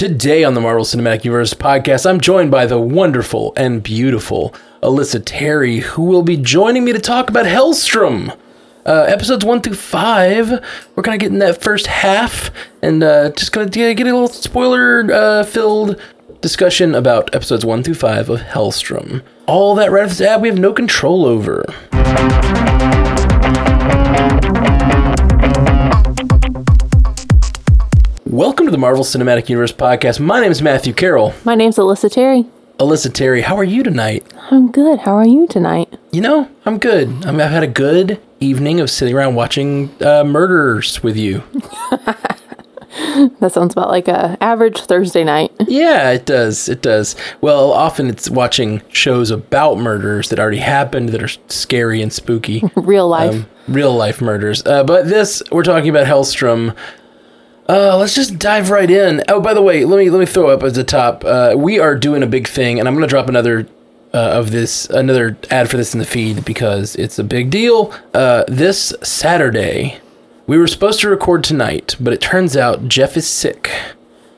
Today on the Marvel Cinematic Universe podcast, I'm joined by the wonderful and beautiful Alyssa Terry, who will be joining me to talk about Helstrom. Uh, episodes one through five, we're kind of getting that first half, and uh, just gonna yeah, get a little spoiler uh, filled discussion about episodes one through five of Helstrom. All that right off the bat, we have no control over. Welcome to the Marvel Cinematic Universe podcast. My name is Matthew Carroll. My name's Alyssa Terry. Alyssa Terry, how are you tonight? I'm good. How are you tonight? You know, I'm good. I mean, I've had a good evening of sitting around watching uh, murders with you. That sounds about like a average Thursday night. Yeah, it does. It does. Well, often it's watching shows about murders that already happened that are scary and spooky. Real life. Um, real life murders. Uh, but this, we're talking about Helstrom. Uh, let's just dive right in. Oh, by the way, let me let me throw up at the top. Uh, we are doing a big thing, and I'm going to drop another uh, of this, another ad for this in the feed because it's a big deal. Uh, this Saturday, we were supposed to record tonight, but it turns out Jeff is sick.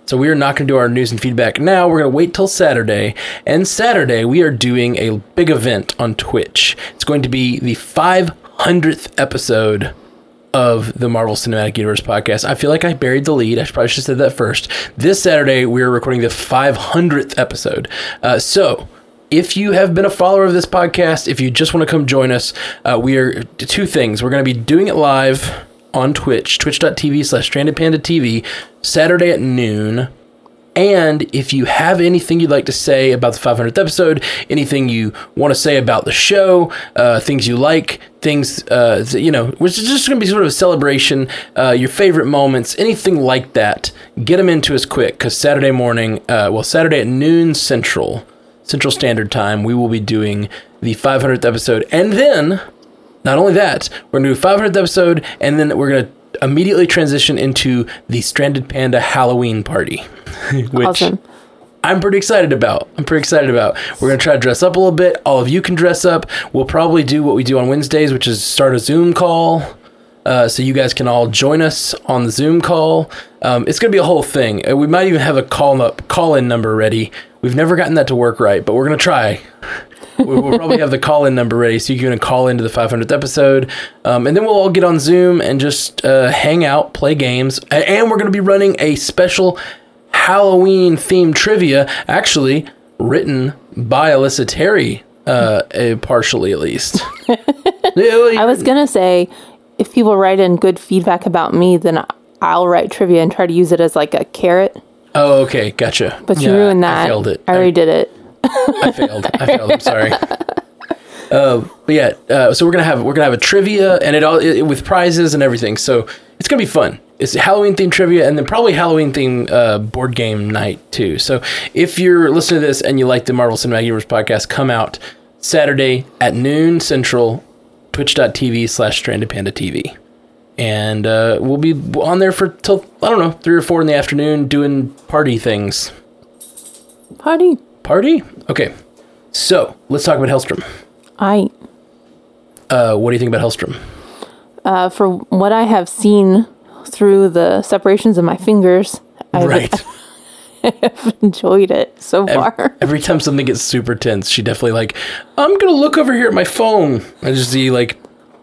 So we are not going to do our news and feedback now. We're going to wait till Saturday. And Saturday, we are doing a big event on Twitch. It's going to be the 500th episode of the Marvel Cinematic Universe podcast. I feel like I buried the lead. I probably should have said that first. This Saturday, we are recording the 500th episode. Uh, so, if you have been a follower of this podcast, if you just want to come join us, uh, we are two things. We're going to be doing it live on Twitch, twitch.tv slash stranded panda TV, Saturday at noon. And if you have anything you'd like to say about the 500th episode, anything you want to say about the show, uh, things you like, things, uh, you know, which is just going to be sort of a celebration, uh, your favorite moments, anything like that, get them into us quick because Saturday morning, uh, well, Saturday at noon Central, Central Standard Time, we will be doing the 500th episode. And then, not only that, we're going to do 500th episode, and then we're going to immediately transition into the Stranded Panda Halloween party, which awesome. I'm pretty excited about. I'm pretty excited about. We're gonna try to dress up a little bit. All of you can dress up. We'll probably do what we do on Wednesdays, which is start a Zoom call. Uh, so you guys can all join us on the Zoom call. Um, it's gonna be a whole thing. Uh, We might even have a call up call in number ready. We've never gotten that to work right, but we're gonna try. We- we'll probably have the call in number ready so you can call into the 500th episode. Um, and then we'll all get on Zoom and just uh, hang out, play games. And we're going to be running a special Halloween themed trivia, actually written by Alyssa Terry, uh, partially at least. I was going to say, if people write in good feedback about me, then I'll write trivia and try to use it as like a carrot. oh, okay, gotcha. But you Yeah, ruined that. I failed it. I already did it. I failed. I failed. I'm sorry. Uh, but yeah, uh, so we're gonna have we're gonna have a trivia and it all it, with prizes and everything. So it's gonna be fun. It's Halloween themed trivia and then probably Halloween themed uh, board game night too. So if you're listening to this and you like the Marvel Cinematic Universe podcast, come out Saturday at noon Central, Twitch.tv slash Stranded Panda TV. And uh, we'll be on there for till I don't know three or four in the afternoon doing party things. Party. Party? Okay. So let's talk about Helstrom. I, Uh, what do you think about Helstrom? uh, for what I have seen through the separations of my fingers, I've Right. enjoyed it so far. every time something gets super tense, she definitely like, I'm gonna look over here at my phone. I just see like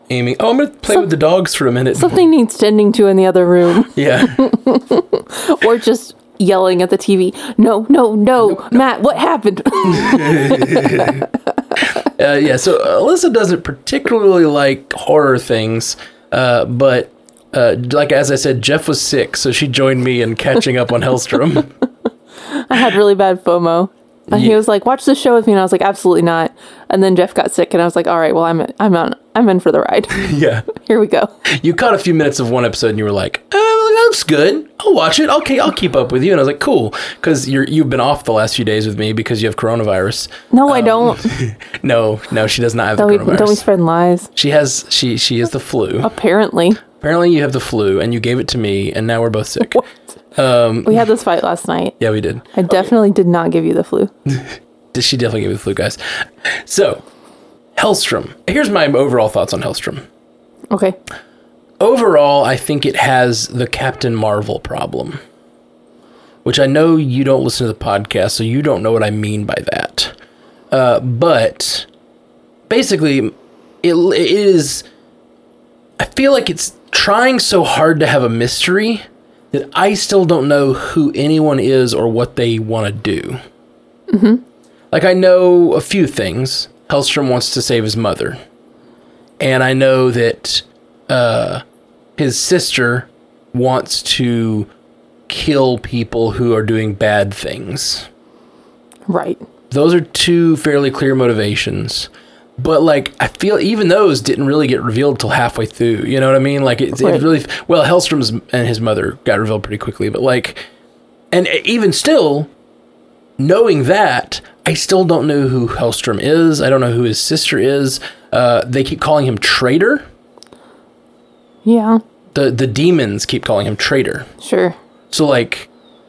aiming. Oh, I'm gonna play with the dogs for a minute. Something needs tending to in the other room. Yeah. or just yelling at the TV. No, no, no, Matt, what happened? Uh, yeah. So Alyssa doesn't particularly like horror things, uh, but uh, like as I said, Jeff was sick, so she joined me in catching up on Helstrom. I had really bad FOMO. And he was like, "Watch the show with me," and I was like, "Absolutely not." And then Jeff got sick, and I was like, "All right, well, I'm I'm on I'm in for the ride. yeah. Here we go." You caught a few minutes of one episode, and you were like, uh, "That looks good. I'll watch it. Okay, I'll keep up with you." And I was like, "Cool," because you're you've been off the last few days with me because you have coronavirus. No, I don't. No, no, she does not have Don't the we, coronavirus. don't we spread lies? She has she she is the flu. Apparently, Apparently you have the flu and you gave it to me and now we're both sick. we had this fight last night. Yeah, we did. I definitely did not give you the flu. She definitely gave me the flu, guys. So, Helstrom. Here's my overall thoughts on Helstrom. Okay. Overall, I think it has the Captain Marvel problem. which I know you don't listen to the podcast, so you don't know what I mean by that. Uh, but basically, it, it is. I feel like it's trying so hard to have a mystery that I still don't know who anyone is or what they want to do. Mm-hmm. Like, I know a few things. Helstrom wants to save his mother. And I know that uh, his sister wants to kill people who are doing bad things. Right. Those are two fairly clear motivations. But like I feel even those didn't really get revealed till halfway through. You know what I mean? Like it's Right. it really well Helstrom's and his mother got revealed pretty quickly, but like and even still knowing that I still don't know who Helstrom is. I don't know who his sister is. Uh, they keep calling him traitor. Yeah. The the demons keep calling him traitor. Sure. So like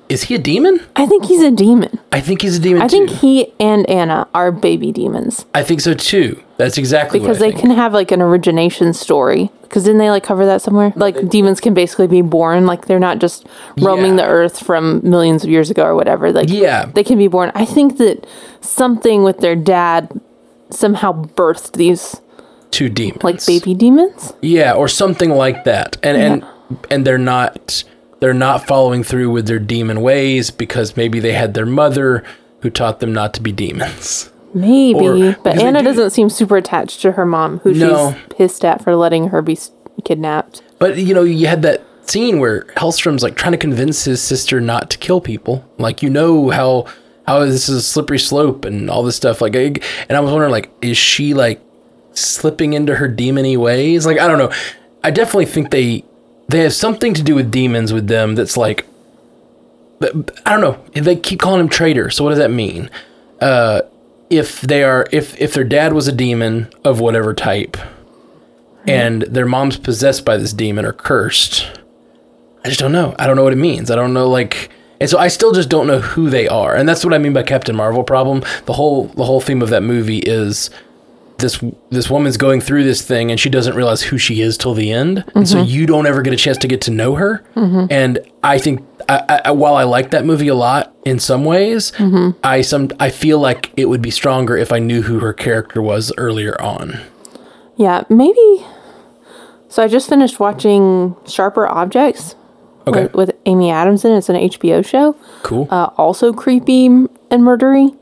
is he a demon? I think he's a demon. I think he's a demon I too. think he and Anna are baby demons I think so too. That's exactly because what I they think. can have like an origination story. Because didn't they like cover that somewhere? Like demons can basically be born, like they're not just roaming Yeah. the earth from millions of years ago or whatever. Like Yeah. they can be born. I think that something with their dad somehow birthed these two demons. like baby demons. Yeah, or something like that. And and and they're not they're not following through with their demon ways because maybe they had their mother who taught them not to be demons. Maybe, Or- but Anna do- doesn't seem super attached to her mom, who No. she's pissed at for letting her be kidnapped. But you know, you had that scene where Helstrom's like trying to convince his sister not to kill people. Like you know how how this is a slippery slope and all this stuff. Like, I- and I was wondering, like, is she like slipping into her demony ways? Like, I don't know. I definitely think they they have something to do with demons with them. That's like, I don't know. They keep calling him traitor. So what does that mean? Uh, if they are, if if their dad was a demon of whatever type, and their mom's possessed by this demon or cursed. I just don't know. I don't know what it means. I don't know like and so I still just don't know who they are. And that's what I mean by Captain Marvel problem. The whole the whole theme of that movie is this this woman's going through this thing and she doesn't realize who she is till the end. And so mm-hmm. you don't ever get a chance to get to know her. Mm-hmm. And I think I, I, while I like that movie a lot in some ways, mm-hmm. I some I feel like it would be stronger if I knew who her character was earlier on. Yeah, maybe. So I just finished watching Sharper Objects Okay. with, with Amy Adams in it. It's an HBO show. Cool. Uh, also creepy and murdery.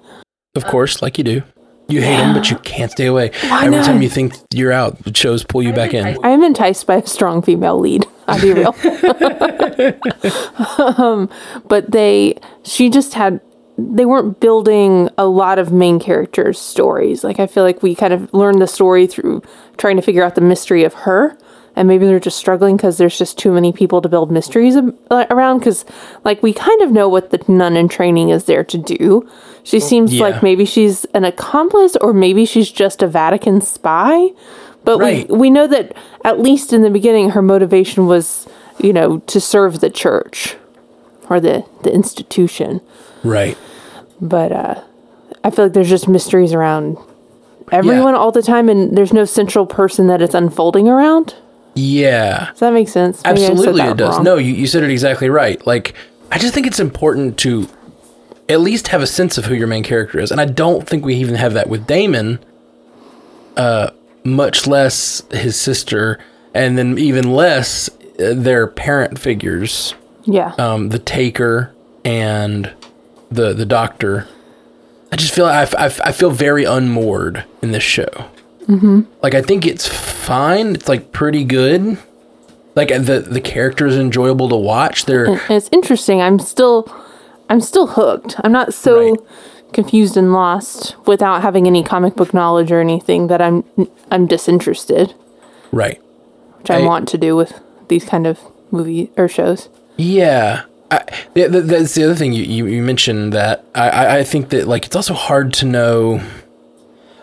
Of course, like you do. You hate them, but you can't stay away. Why Every not? time you think you're out, the shows pull you back in. I am enticed by a strong female lead. I'll be real. um, but they, she just had, they weren't building a lot of main characters' stories. Like I feel like we kind of learned the story through trying to figure out the mystery of her. And maybe they're just struggling because there's just too many people to build mysteries uh, around. Because, like, we kind of know what the nun in training is there to do. She seems Yeah. like maybe she's an accomplice, or maybe she's just a Vatican spy. But Right. we we know that at least in the beginning, her motivation was, you know, to serve the church or the the institution. Right. But uh, I feel like there's just mysteries around everyone all the time, and there's no central person that it's unfolding around. Yeah. Does that make sense? Maybe Absolutely, it does. wrong. No, you, you said it exactly right. Like, I just think it's important to at least have a sense of who your main character is. And I don't think we even have that with Damon, uh, much less his sister, and then even less uh, their parent figures. Yeah. um, the taker and the the doctor. I just feel I, I, I feel very unmoored in this show. Mm-hmm. Like I think it's fine. It's like pretty good. Like the the character is enjoyable to watch. They're And it's interesting. I'm still, I'm still hooked. I'm not so Right. confused and lost without having any comic book knowledge or anything that I'm, I'm disinterested, right. which I, I- want to do with these kind of movie or shows. Yeah. I, th- th- that's the other thing you, you, you mentioned that I, I think that like it's also hard to know.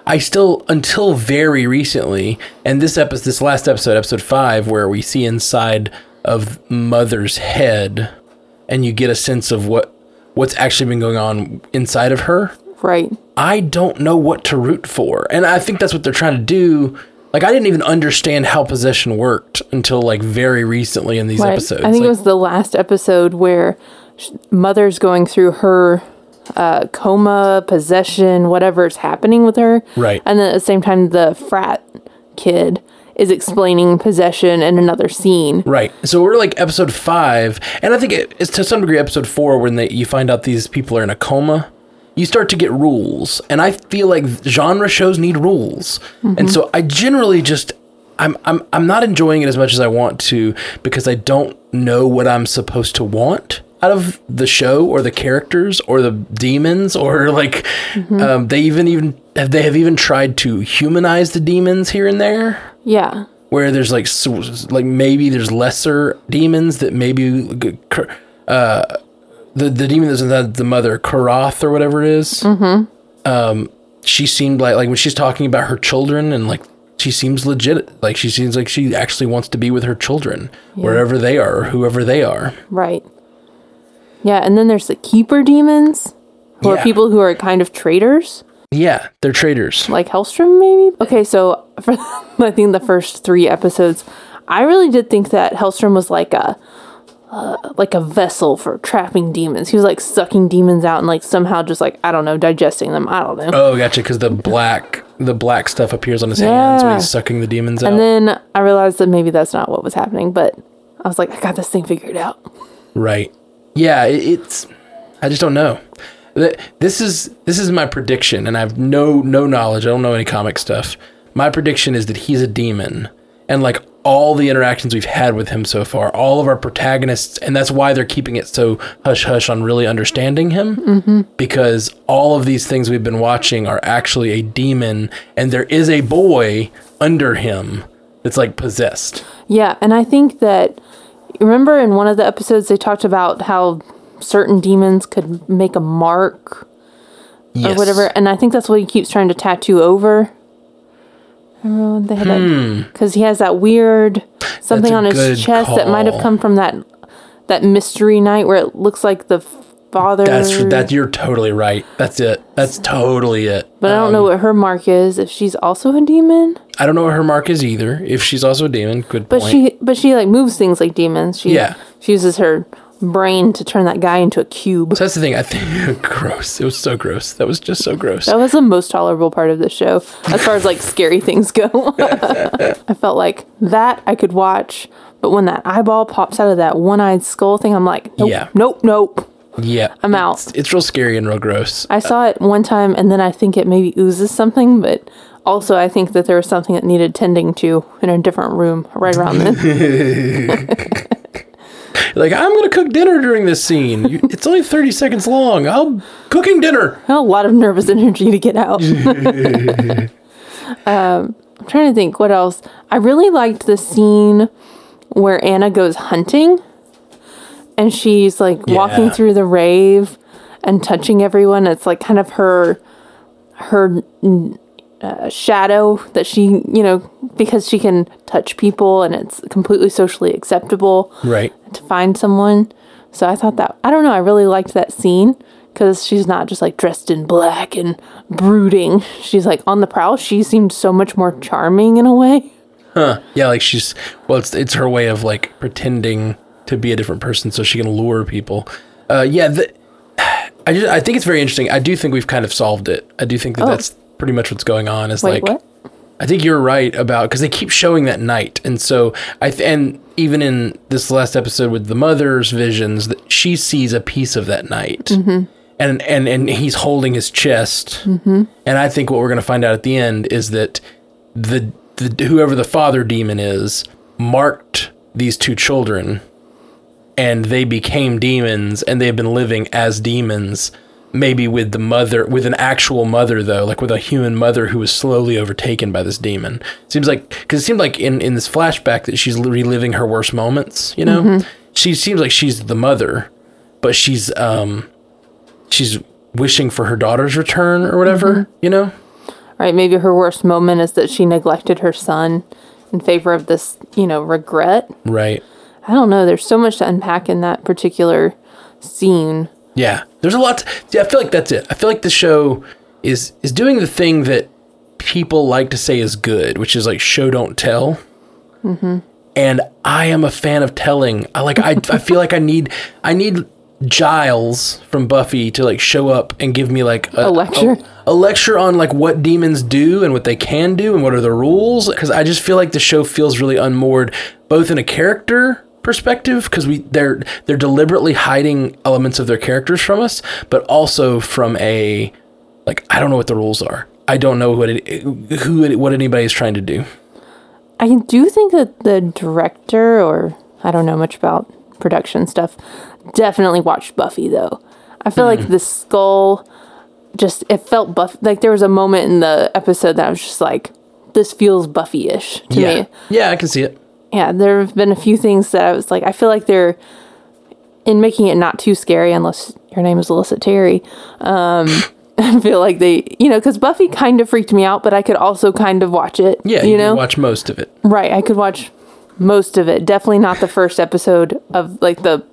I still until very recently, and this episode, this last episode, episode five, where we see inside of Mother's head, and you get a sense of what what's actually been going on inside of her. Right. I don't know what to root for. And I think that's what they're trying to do. Like I didn't even understand how possession worked until like very recently in these Right. episodes. I think Like, it was the last episode where mother's going through her uh, coma, possession, whatever's happening with her. Right. And then at the same time, the frat kid is explaining possession in another scene. Right. So we're like episode five, and I think it, it's to some degree episode four when they, you find out these people are in a coma. You start to get rules, and I feel like genre shows need rules, and so I generally just I'm I'm I'm not enjoying it as much as I want to because I don't know what I'm supposed to want out of the show or the characters or the demons or like um, they even even have they have even tried to humanize the demons here and there Yeah. where there's like like maybe there's lesser demons that maybe uh the the demon that's the, the mother Karath or whatever it is. Mm-hmm. Um, she seemed like like when she's talking about her children and like she seems legit. Like she seems like she actually wants to be with her children wherever they are or whoever they are. Right. Yeah, and then there's the keeper demons, who Yeah. are people who are kind of traitors, Yeah, they're traitors. like Helstrom, maybe. Okay, so for I think the first three episodes, I really did think that Helstrom was like a uh, like a vessel for trapping demons. He was like sucking demons out and like somehow just like I don't know, digesting them. I don't know. Oh, gotcha. Because the black the black stuff appears on his hands when he's sucking the demons out. and then I realized that maybe that's not what was happening, but I was like, I got this thing figured out. Right. Yeah, it's. I just don't know. This is this is my prediction, and I have no no knowledge. I don't know any comic stuff. My prediction is that he's a demon, and like all the interactions we've had with him so far, all of our protagonists, and that's why they're keeping it so hush hush on really understanding him, mm-hmm. because all of these things we've been watching are actually a demon, and there is a boy under him that's like possessed. Yeah, and I think that remember in one of the episodes they talked about how certain demons could make a mark Yes. or whatever, and I think that's what he keeps trying to tattoo over. Remember when they had that because he has that weird something Hmm. on his chest that might have come from that that mystery night where it looks like the father. That's that. You're totally right. That's it. That's totally it. but I don't know um, what her mark is. If she's also a demon, I don't know what her mark is either. If she's also a demon, good but point. she but she like moves things like demons. She Yeah. she uses her brain to turn that guy into a cube. so that's the thing. I think gross. It was so gross. That was just so gross. That was the most tolerable part of the show, as far as like scary things go. I felt like that I could watch, but when that eyeball pops out of that one-eyed skull thing, I'm like, nope, Yeah. nope, nope. Yeah, I'm out. It's, it's real scary and real gross. I saw it one time, and then I think it maybe oozes something, but also I think that there was something that needed tending to in a different room right around then. Like I'm gonna cook dinner during this scene. You, it's only 30 seconds long. I'm cooking dinner. a lot of nervous energy to get out. um, I'm trying to think what else. I really liked the scene where Anna goes hunting and she's like walking through the rave and touching everyone. It's like kind of her her uh, shadow that she, you know, because she can touch people and it's completely socially acceptable Right. to find someone. So I thought that I don't know. I really liked that scene because she's not just like dressed in black and brooding. She's like on the prowl. She seemed so much more charming in a way. Huh. Yeah, like she's well, it's it's her way of like pretending to be a different person so she can lure people. Uh, yeah, the, I just I think it's very interesting. I do think we've kind of solved it. I do think that Oh. that's pretty much what's going on. Is Wait, like what? I think you're right about because they keep showing that night, and so I th- and even in this last episode with the mother's visions, that she sees a piece of that night, and and and he's holding his chest, and I think what we're gonna find out at the end is that the the whoever the father demon is marked these two children, and they became demons, and they've been living as demons maybe with the mother with an actual mother though like with a human mother who was slowly overtaken by this demon. Seems like because it seemed like in in this flashback that she's reliving her worst moments you know? She seems like she's the mother but she's um she's wishing for her daughter's return or whatever you know? Right? Maybe her worst moment is that she neglected her son in favor of this, you know, regret. right I don't know. There's so much to unpack in that particular scene. Yeah, there's a lot. To, see, I feel like that's it. I feel like the show is is doing the thing that people like to say is good, which is like show don't tell. Mm-hmm. And I am a fan of telling. I like. I I feel like I need. I need Giles from Buffy to like show up and give me like A lecture? a, a lecture on like what demons do and what they can do and what are the rules because I just feel like the show feels really unmoored both in a character perspective because we they're they're deliberately hiding elements of their characters from us but also from a like I don't know what the rules are. I don't know what it, who it, what anybody is trying to do. I do think that the director, or I don't know much about production stuff, definitely watched Buffy though. I feel Hmm. like the skull just it felt buff like there was a moment in the episode that I was just like, this feels Buffy-ish to yeah. me. Yeah, I can see it. Yeah, there have been a few things that I was like, I feel like they're in making it not too scary unless your name is Alyssa Terry. Um, I feel like they, you know, because Buffy kind of freaked me out, but I could also kind of watch it. Yeah, you, you, know, watch most of it. Right, I could watch most of it. Definitely not the first episode of like the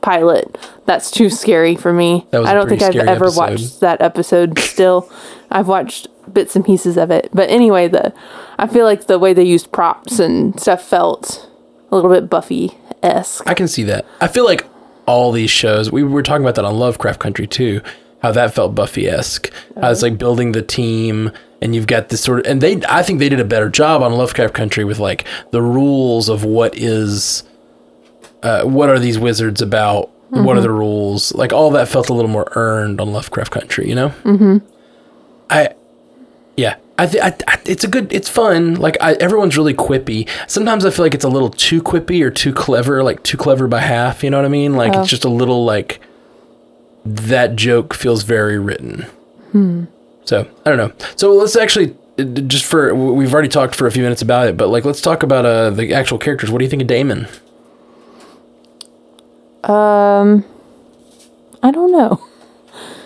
pilot. That's too scary for me. That was I don't think I've ever episode. watched that episode still. I've watched bits and pieces of it. But anyway, the I feel like the way they used props and stuff felt a little bit Buffy esque. I can see that. I feel like all these shows, we were talking about that on Lovecraft Country too, how that felt Buffy esque. How it's like building the team and you've got this sort of, and they, I think they did a better job on Lovecraft Country with like the rules of what is, uh, what are these wizards about? What are the rules? Like all that felt a little more earned on Lovecraft Country, you know? Mm-hmm. I, yeah, I think it's a good, it's fun. Like I, everyone's really quippy. Sometimes I feel like it's a little too quippy or too clever, like too clever by half. You know what I mean? Like Oh. it's just a little like that joke feels very written. So I don't know. So let's actually just for we've already talked for a few minutes about it, but like let's talk about uh the actual characters. What do you think of Damon? Um, I don't know.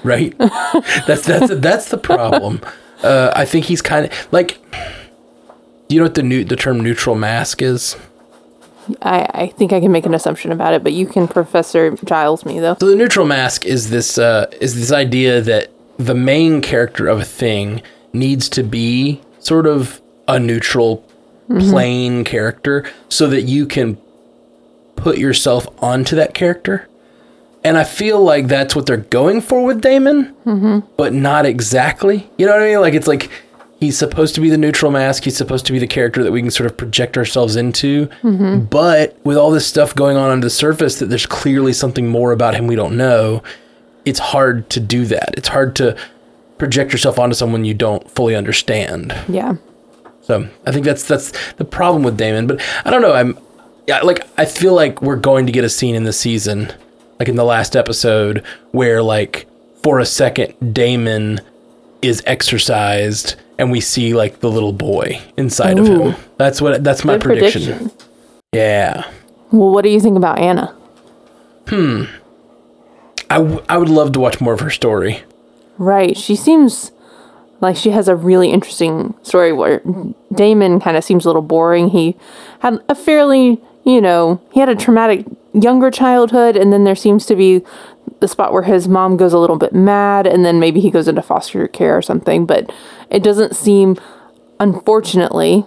Right? that's that's that's the problem. Uh, I think he's kind of like. Do you know what the new the term neutral mask is? I, I think I can make an assumption about it, but you can Professor Giles me though. So the neutral mask is this uh, is this idea that the main character of a thing needs to be sort of a neutral, plain character, so that you can put yourself onto that character. And I feel like that's what they're going for with Damon, mm-hmm. but not exactly. You know what I mean? Like it's like he's supposed to be the neutral mask. He's supposed to be the character that we can sort of project ourselves into. Mm-hmm. But with all this stuff going on under the surface, that there's clearly something more about him we don't know. It's hard to do that. It's hard to project yourself onto someone you don't fully understand. Yeah. So I think that's that's the problem with Damon. But I don't know. I'm yeah, like I feel like we're going to get a scene in the season, like in the last episode, where like for a second Damon is exercised and we see like the little boy inside of him. That's what that's my prediction. prediction. Yeah. Well, what do you think about Anna? Hmm. I, w- I would love to watch more of her story. Right. She seems like she has a really interesting story where Damon kind of seems a little boring. He had a fairly, you know, he had a traumatic younger childhood, and then there seems to be the spot where his mom goes a little bit mad, and then maybe he goes into foster care or something. But it doesn't seem, unfortunately,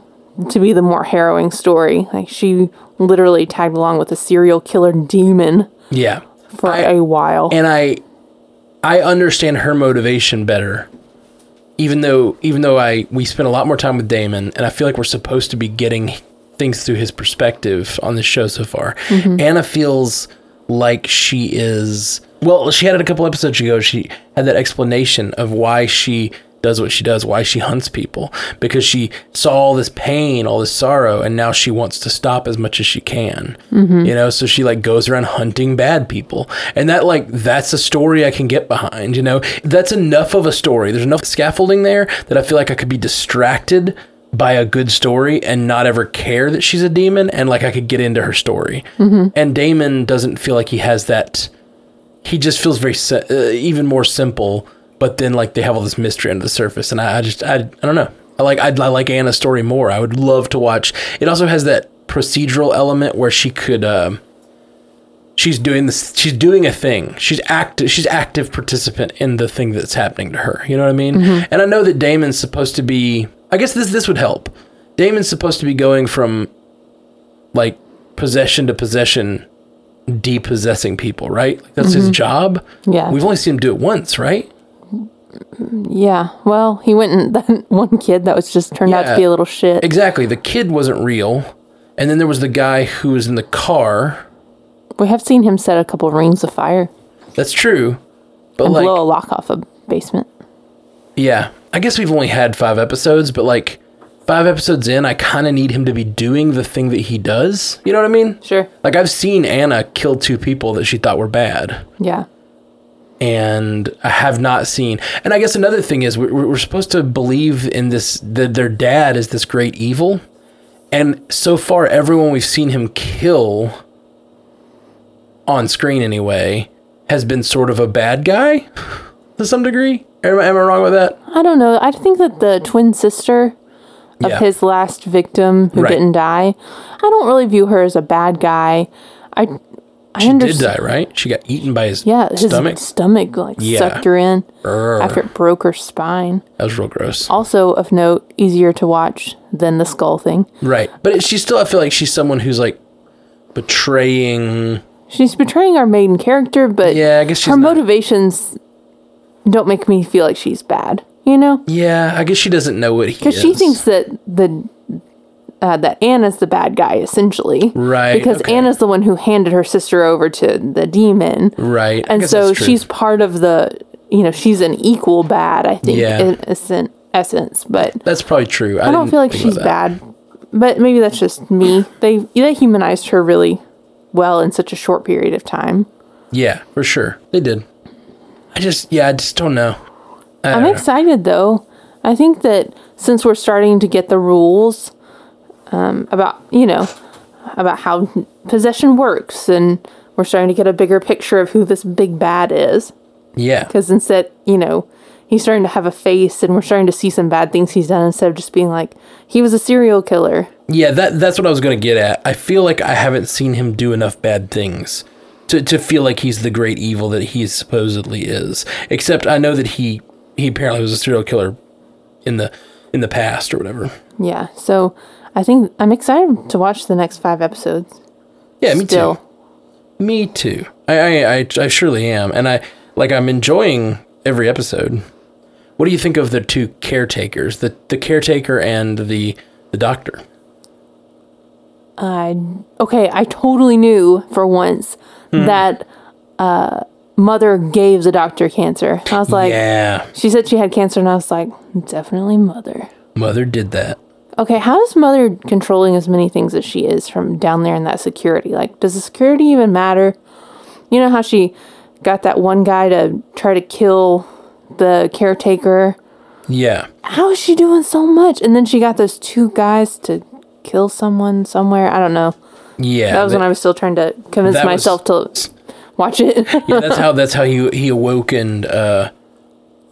to be the more harrowing story. Like she literally tagged along with a serial killer demon Yeah. for I- a while. and I I understand her motivation better. Even though even though I we spent a lot more time with Damon and I feel like we're supposed to be getting things through his perspective on this show so far. Mm-hmm. Anna feels like she is well, she had it a couple episodes ago. She had that explanation of why she does what she does, why she hunts people, because she saw all this pain, all this sorrow, and now she wants to stop as much as she can. You know, so she like goes around hunting bad people, and that like that's a story I can get behind. You know, that's enough of a story. There's enough scaffolding there that I feel like I could be distracted by a good story and not ever care that she's a demon, and like I could get into her story. And Damon doesn't feel like he has that he just feels very uh, even more simple but then like they have all this mystery under the surface and i, I just I, I don't know. I like I, I like anna's story more. I would love to watch. It also has that procedural element where she could um she's doing this she's doing a thing. She's active she's active participant in the thing that's happening to her. You know what i mean? And i know that damon's supposed to be i guess this this would help. Damon's supposed to be going from like possession to possession depossessing people, right? Like, that's his job. Yeah. We've only seen him do it once, right? Yeah. Well, he went and that one kid that was just turned out to be a little shit. Exactly. The kid wasn't real. And then there was the guy who was in the car. We have seen him set a couple rings of fire That's true. But like blow a lock off a basement. Yeah. I guess we've only had 5 episodes, but like 5 episodes in, I kind of need him to be doing the thing that he does. You know what I mean? Sure. Like I've seen Anna kill two people that she thought were bad. Yeah. And I have not seen. And I guess another thing is we're, we're supposed to believe in this that their dad is this great evil, and so far everyone we've seen him kill on screen anyway has been sort of a bad guy to some degree. Am I, am I wrong with that? I don't know. I think that the twin sister of Yeah. his last victim who Right. didn't die, I don't really view her as a bad guy. I I She did die, right? She got eaten by his Yeah, his stomach. stomach, like Yeah. sucked her in Urgh. after it broke her spine. that was real gross. Also of note, easier to watch than the skull thing. Right, but she still. I feel like she's someone who's like betraying. She's betraying our main character, but Yeah, I guess she's her not- motivations don't make me feel like she's bad. You know, Yeah, I guess she doesn't know what he because she thinks that the uh, that Anna's the bad guy essentially, Right, Because okay. Anna's the one who handed her sister over to the demon, Right. And so she's part of the. You know, she's an equal bad. I think Yeah. in essen- essence, but That's probably true. I don't feel like she's bad. But maybe that's just me. They they humanized her really well in such a short period of time. Yeah, for sure. They did. I just, yeah, I just don't know. I know. excited though. I think that since we're starting to get the rules um, about you know about how possession works, and we're starting to get a bigger picture of who this big bad is, Yeah. because instead you know he's starting to have a face, and we're starting to see some bad things he's done instead of just being like he was a serial killer. Yeah, that that's what I was going to get at. I feel like I haven't seen him do enough bad things to, to feel like he's the great evil that he supposedly is. Except I know that he he apparently was a serial killer in the in the past or whatever. Yeah, so I think I'm excited to watch the next five episodes. Yeah, me Still. too. Me too. I, I I I surely am, and I like I'm enjoying every episode. What do you think of the two caretakers, the the caretaker and the the doctor? I okay, I totally knew for once Hmm. that uh, mother gave the doctor cancer. I was like, yeah, she said she had cancer, and I was like, definitely mother. mother did that. Okay, how is mother controlling as many things as she is from down there in that security? Like, does the security even matter? You know how she got that one guy to try to kill the caretaker? Yeah, How is she doing so much? And then she got those two guys to kill someone somewhere. I don't know. yeah. That was when I was still trying to convince That was- myself to watch it. yeah, that's how that's how he he awokened uh,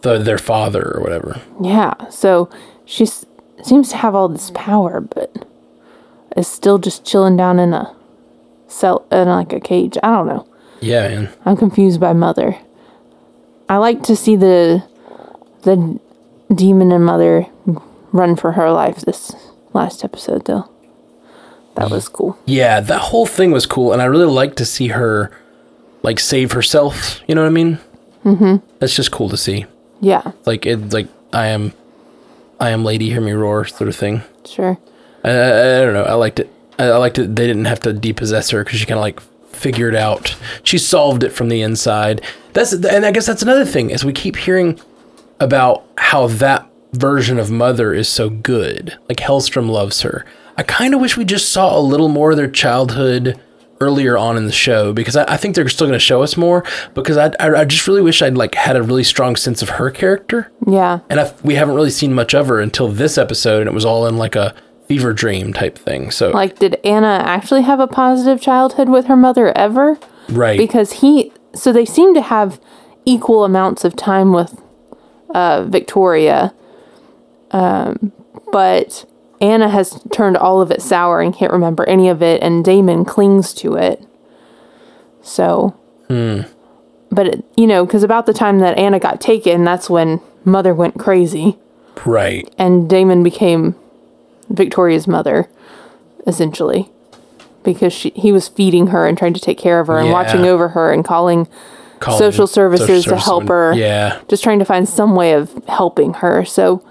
the their father or whatever. yeah. So she s- seems to have all this power, but is still just chilling down in a cell in like a cage. I don't know. Yeah, man. I'm confused by mother. I like to see the the demon and mother run for her life this last episode though. That was cool. Yeah, that whole thing was cool, and I really like to see her like save herself. You know what I mean? Mm-hmm. That's just cool to see. Yeah, Like it, like I am, I am lady, hear me roar, sort of thing. sure. I, I, I don't know. I liked it. I, I liked it. They didn't have to depossess her because she kind of like figured out. She solved it from the inside. That's and I guess that's another thing is we keep hearing about how that version of Mother is so good. Like Helstrom loves her. I kind of wish we just saw a little more of their childhood earlier on in the show because I, I think they're still going to show us more. Because I, I I just really wish I'd like had a really strong sense of her character. Yeah. And I, we haven't really seen much of her until this episode, and it was all in like a fever dream type thing. So Like, did Anna actually have a positive childhood with her mother ever? right, Because he, so they seem to have equal amounts of time with uh, Victoria, um, but Anna has turned all of it sour and can't remember any of it, and Damon clings to it. So, but it, you know, because about the time that Anna got taken, that's when Mother went crazy, right, and Damon became Victoria's mother, essentially. because she, he was feeding her and trying to take care of her and Yeah. watching over her and calling Calling social services to help her. Yeah. Just trying to find some way of helping her. So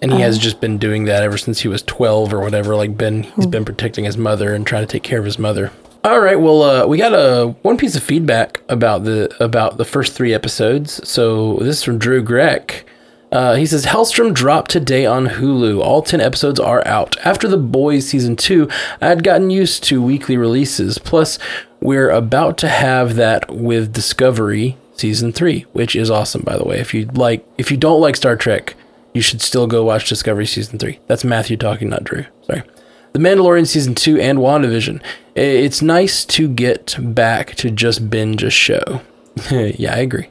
And he Uh. has just been doing that ever since he was 12 or whatever. Like, been he's been protecting his mother and trying to take care of his mother. All right, well, uh, we got a one piece of feedback about the about the first three episodes. So this is from Drew Greck. Uh, he says Helstrom dropped today on Hulu. All ten episodes are out. After The Boys season two, I had gotten used to weekly releases. Plus, we're about to have that with Discovery season three, which is awesome, by the way. If you like, if you don't like Star Trek, you should still go watch Discovery season three. That's Matthew talking, not Drew. Sorry. The Mandalorian season two and WandaVision. It's nice to get back to just binge a show. yeah, I agree.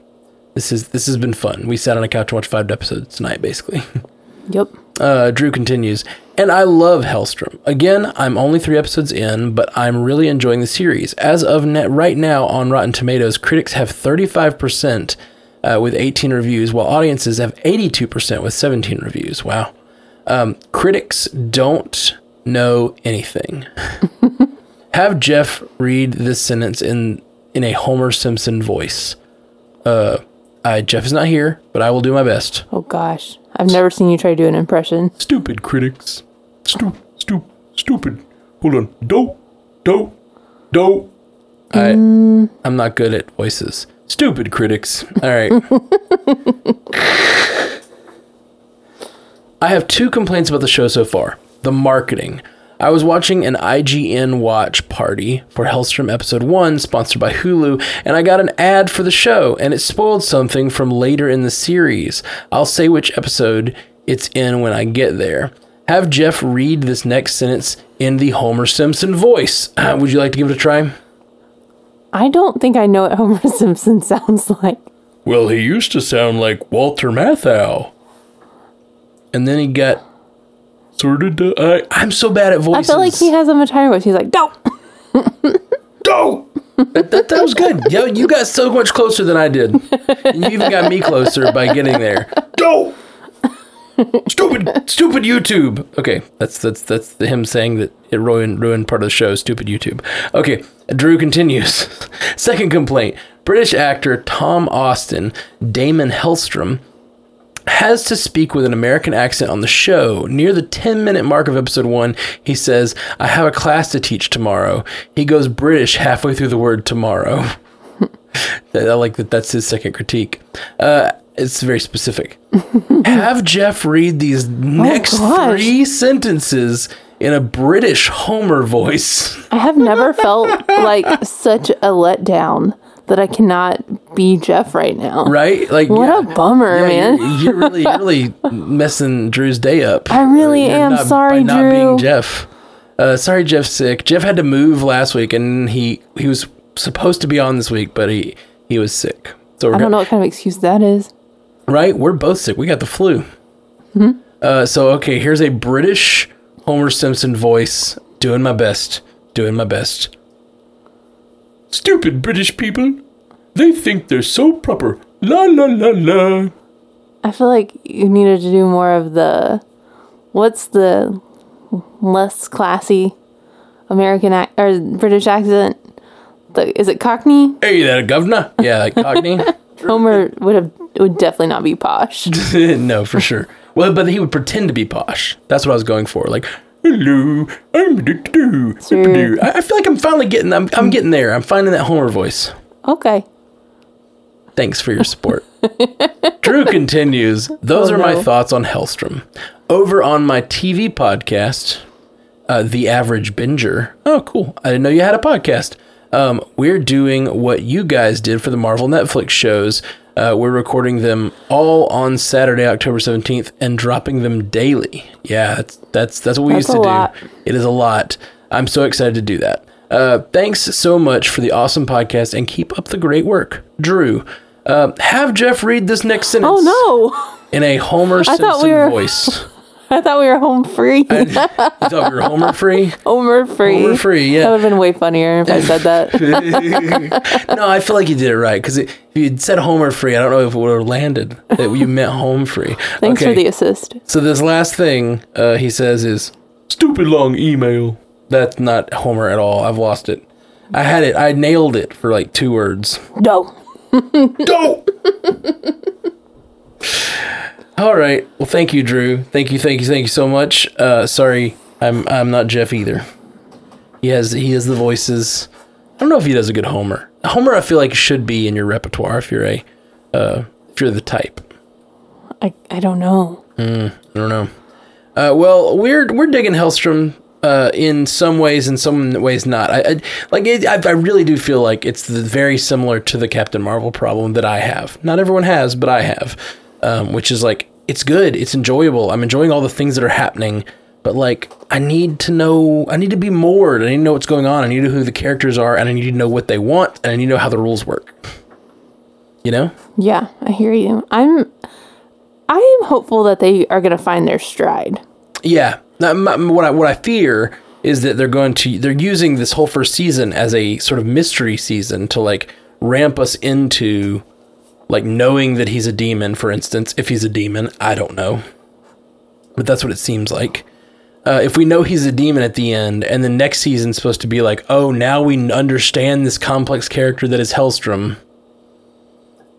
This is this has been fun. We sat on a couch and watched five episodes tonight, basically. yep. Uh, Drew continues, and I love Helstrom. Again, I'm only three episodes in, but I'm really enjoying the series. As of net right now on Rotten Tomatoes, critics have 35% uh, with 18 reviews, while audiences have 82% with 17 reviews. Wow. Um, critics don't know anything. have Jeff read this sentence in in a Homer Simpson voice. Uh, I, Jeff is not here, but I will do my best. Oh gosh. I've never seen you try to do an impression. Stupid critics. Stup, stup, stupid. Hold on. Do, do, do. I, I'm not good at voices. Stupid critics. All right. I have two complaints about the show so far. The marketing. I was watching an IGN watch party for Helstrom episode 1 sponsored by Hulu and I got an ad for the show and it spoiled something from later in the series. I'll say which episode it's in when I get there. Have Jeff read this next sentence in the Homer Simpson voice. Would you like to give it a try? I don't think I know what Homer Simpson sounds like. Well, he used to sound like Walter Matthau. And then he got sort of. Uh, I, I'm so bad at voices. I feel like he has a Matari voice. He's like, no. Go! that, that, that was good. Yo, you got so much closer than I did. And you even got me closer by getting there. Go! Stupid, stupid YouTube. Okay, that's that's that's him saying that it ruined ruined part of the show. Stupid YouTube. Okay, Drew continues. Second complaint: British actor Tom Austen, Damon Helstrom, has to speak with an American accent on the show. Near the 10 minute mark of episode one, he says, I have a class to teach tomorrow. He goes British halfway through the word tomorrow. I like that that's his second critique. Uh, it's very specific. have Jeff read these next gosh. three sentences in a British Homer voice. I have never felt like such a letdown that I cannot be Jeff right now. Right? Like What yeah. a bummer, Yeah, man. You're, you're really, you're really messing Drew's day up. I really You're am. not- Sorry, by not Drew. being Jeff. Uh, sorry, Jeff's sick. Jeff had to move last week, and he he was supposed to be on this week, but he he was sick. So we're I don't gonna, know what kind of excuse that is. right. We're both sick. We got the flu. Mm-hmm. Uh, so okay, here's a British Homer Simpson voice. Doing my best. Doing my best. Stupid British people. They think they're so proper. La la la la. I feel like you needed to do more of the what's the less classy American ac- or British accent? The is it Cockney? Hey there, governor. Yeah, like Cockney. Homer would have would definitely not be posh. no, for sure. Well, but he would pretend to be posh. That's what I was going for. Like, hello, I'm do Sure. I I feel like I'm finally getting. I'm, I'm getting there. I'm finding that Homer voice. Okay. Thanks for your support. Drew continues. Those Oh, are my no. thoughts on Helstrom. Over on my TV podcast, uh, The Average Binger. Oh, cool. I didn't know you had a podcast. Um, we're doing what you guys did for the Marvel Netflix shows. Uh, we're recording them all on Saturday, October 17th, and dropping them daily. Yeah, that's that's that's what we That's used to a do. It is a lot. I'm so excited to do that. Uh, thanks so much for the awesome podcast and keep up the great work. Drew, uh, have Jeff read this next sentence Oh no. in a Homer Simpson we were- voice. I thought we were home free. You thought we were Homer free? Homer free. Homer free, yeah. That would have been way funnier if I said that. No, I feel like you did it right because if you'd said Homer free, I don't know if it would have landed that you meant home free. Thanks for the assist. So this last thing uh, he says is stupid long email. That's not Homer at all. I've lost it. I had it. I nailed it for like two words. No. Go. All right. Well, thank you, Drew. Thank you, thank you, thank you so much. Uh, sorry, I'm I'm not Jeff either. He has he has the voices. I don't know if he does a good Homer. Homer, I feel like should be in your repertoire if you're a uh, if you're the type. I, I don't know. I don't know. Uh, well, we're we're digging Helstrom uh, in some ways, in some ways not. I, I like it, I, I really do feel like it's the, very similar to the Captain Marvel problem that I have. Not everyone has, but I have, um, which is like it's good, it's enjoyable. I'm enjoying all the things that are happening, but like I need to know, I need to be moored. I need to know what's going on. I need to know who the characters are, and I need to know what they want, and I need to know how the rules work. You know? Yeah, I hear you. I'm I am hopeful that they are going to find their stride. Yeah. What I what I fear is that they're going to they're using this whole first season as a sort of mystery season to like ramp us into like knowing that he's a demon, for instance. If he's a demon, I don't know, but that's what it seems like. Uh, if we know he's a demon at the end, and the next season's supposed to be like, oh, now we understand this complex character that is Helstrom,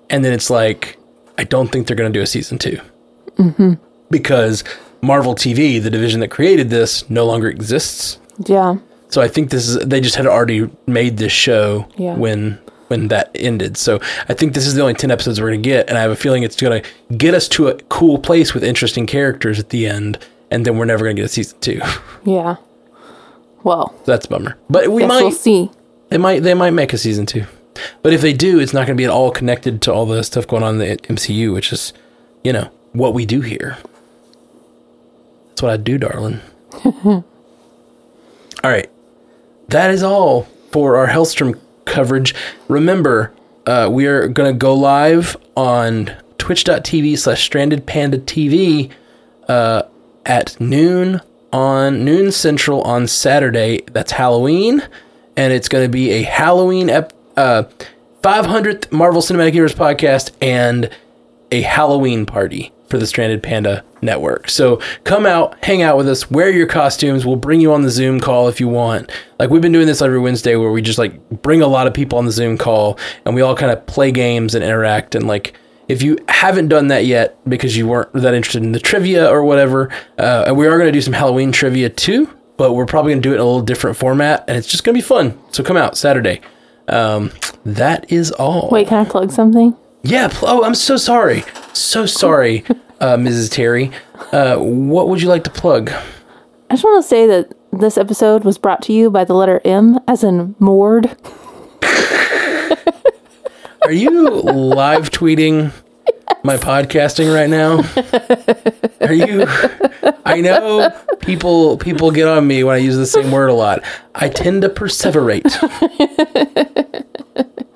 and then it's like, I don't think they're going to do a season 2 because Marvel TV, the division that created this, no longer exists. Yeah. So I think this is they just had already made this show Yeah. when when that ended. So I think this is the only 10 episodes we're going to get and I have a feeling it's going to get us to a cool place with interesting characters at the end and then we're never going to get a season 2. Yeah. Well, that's a bummer. But we might we'll see. they might they might make a season 2. But if they do, it's not going to be at all connected to all the stuff going on in the MCU, which is, you know, what we do here. That's what I do, darling. all right. That is all for our Helstrom coverage. Remember, uh, we are going to go live on twitch.tv slash stranded panda TV uh, at noon on noon central on Saturday. That's Halloween. And it's going to be a Halloween ep- uh, 500th Marvel Cinematic Universe podcast and a Halloween party for the Stranded Panda Network. So come out, hang out with us, wear your costumes. We'll bring you on the Zoom call if you want. Like we've been doing this every Wednesday where we just like bring a lot of people on the Zoom call and we all kind of play games and interact. And like if you haven't done that yet because you weren't that interested in the trivia or whatever, uh, and we are going to do some Halloween trivia too, but we're probably going to do it in a little different format and it's just going to be fun. So come out Saturday. Um, that is all. Wait, can I plug something? Yeah. pl- Oh, I'm so sorry. So sorry, uh, Mrs. Terry. Uh, what would you like to plug? I just want to say that this episode was brought to you by the letter M, as in moored. Are you live tweeting my podcasting right now? Are you? I know people people get on me when I use the same word a lot. I tend to perseverate.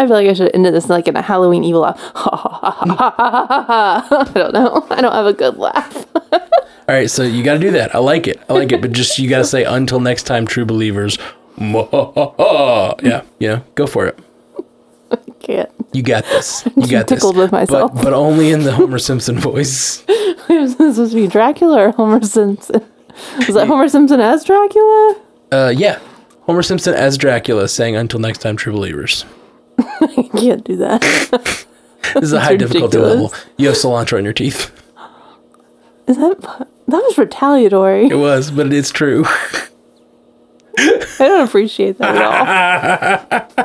I feel like I should end this like in a Halloween evil laugh. I don't know. I don't have a good laugh. All right, so you got to do that. I like it. I like it, but just you got to say until next time, true believers. Yeah, you know, go for it. Can't. You got this. You got this. tickled with myself. But, but only in the Homer Simpson voice. Is this supposed to be Dracula or Homer Simpson? Is that Homer Simpson as Dracula? Uh, yeah. Homer Simpson as Dracula saying until next time, true believers. I can't do that. This is a high difficulty ridiculous. level. You have cilantro in your teeth. Is that that was retaliatory? It was, but it's true. I don't appreciate that at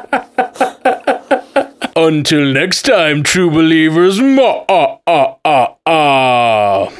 all. Until next time, true believers. Ma ah ah ah ah.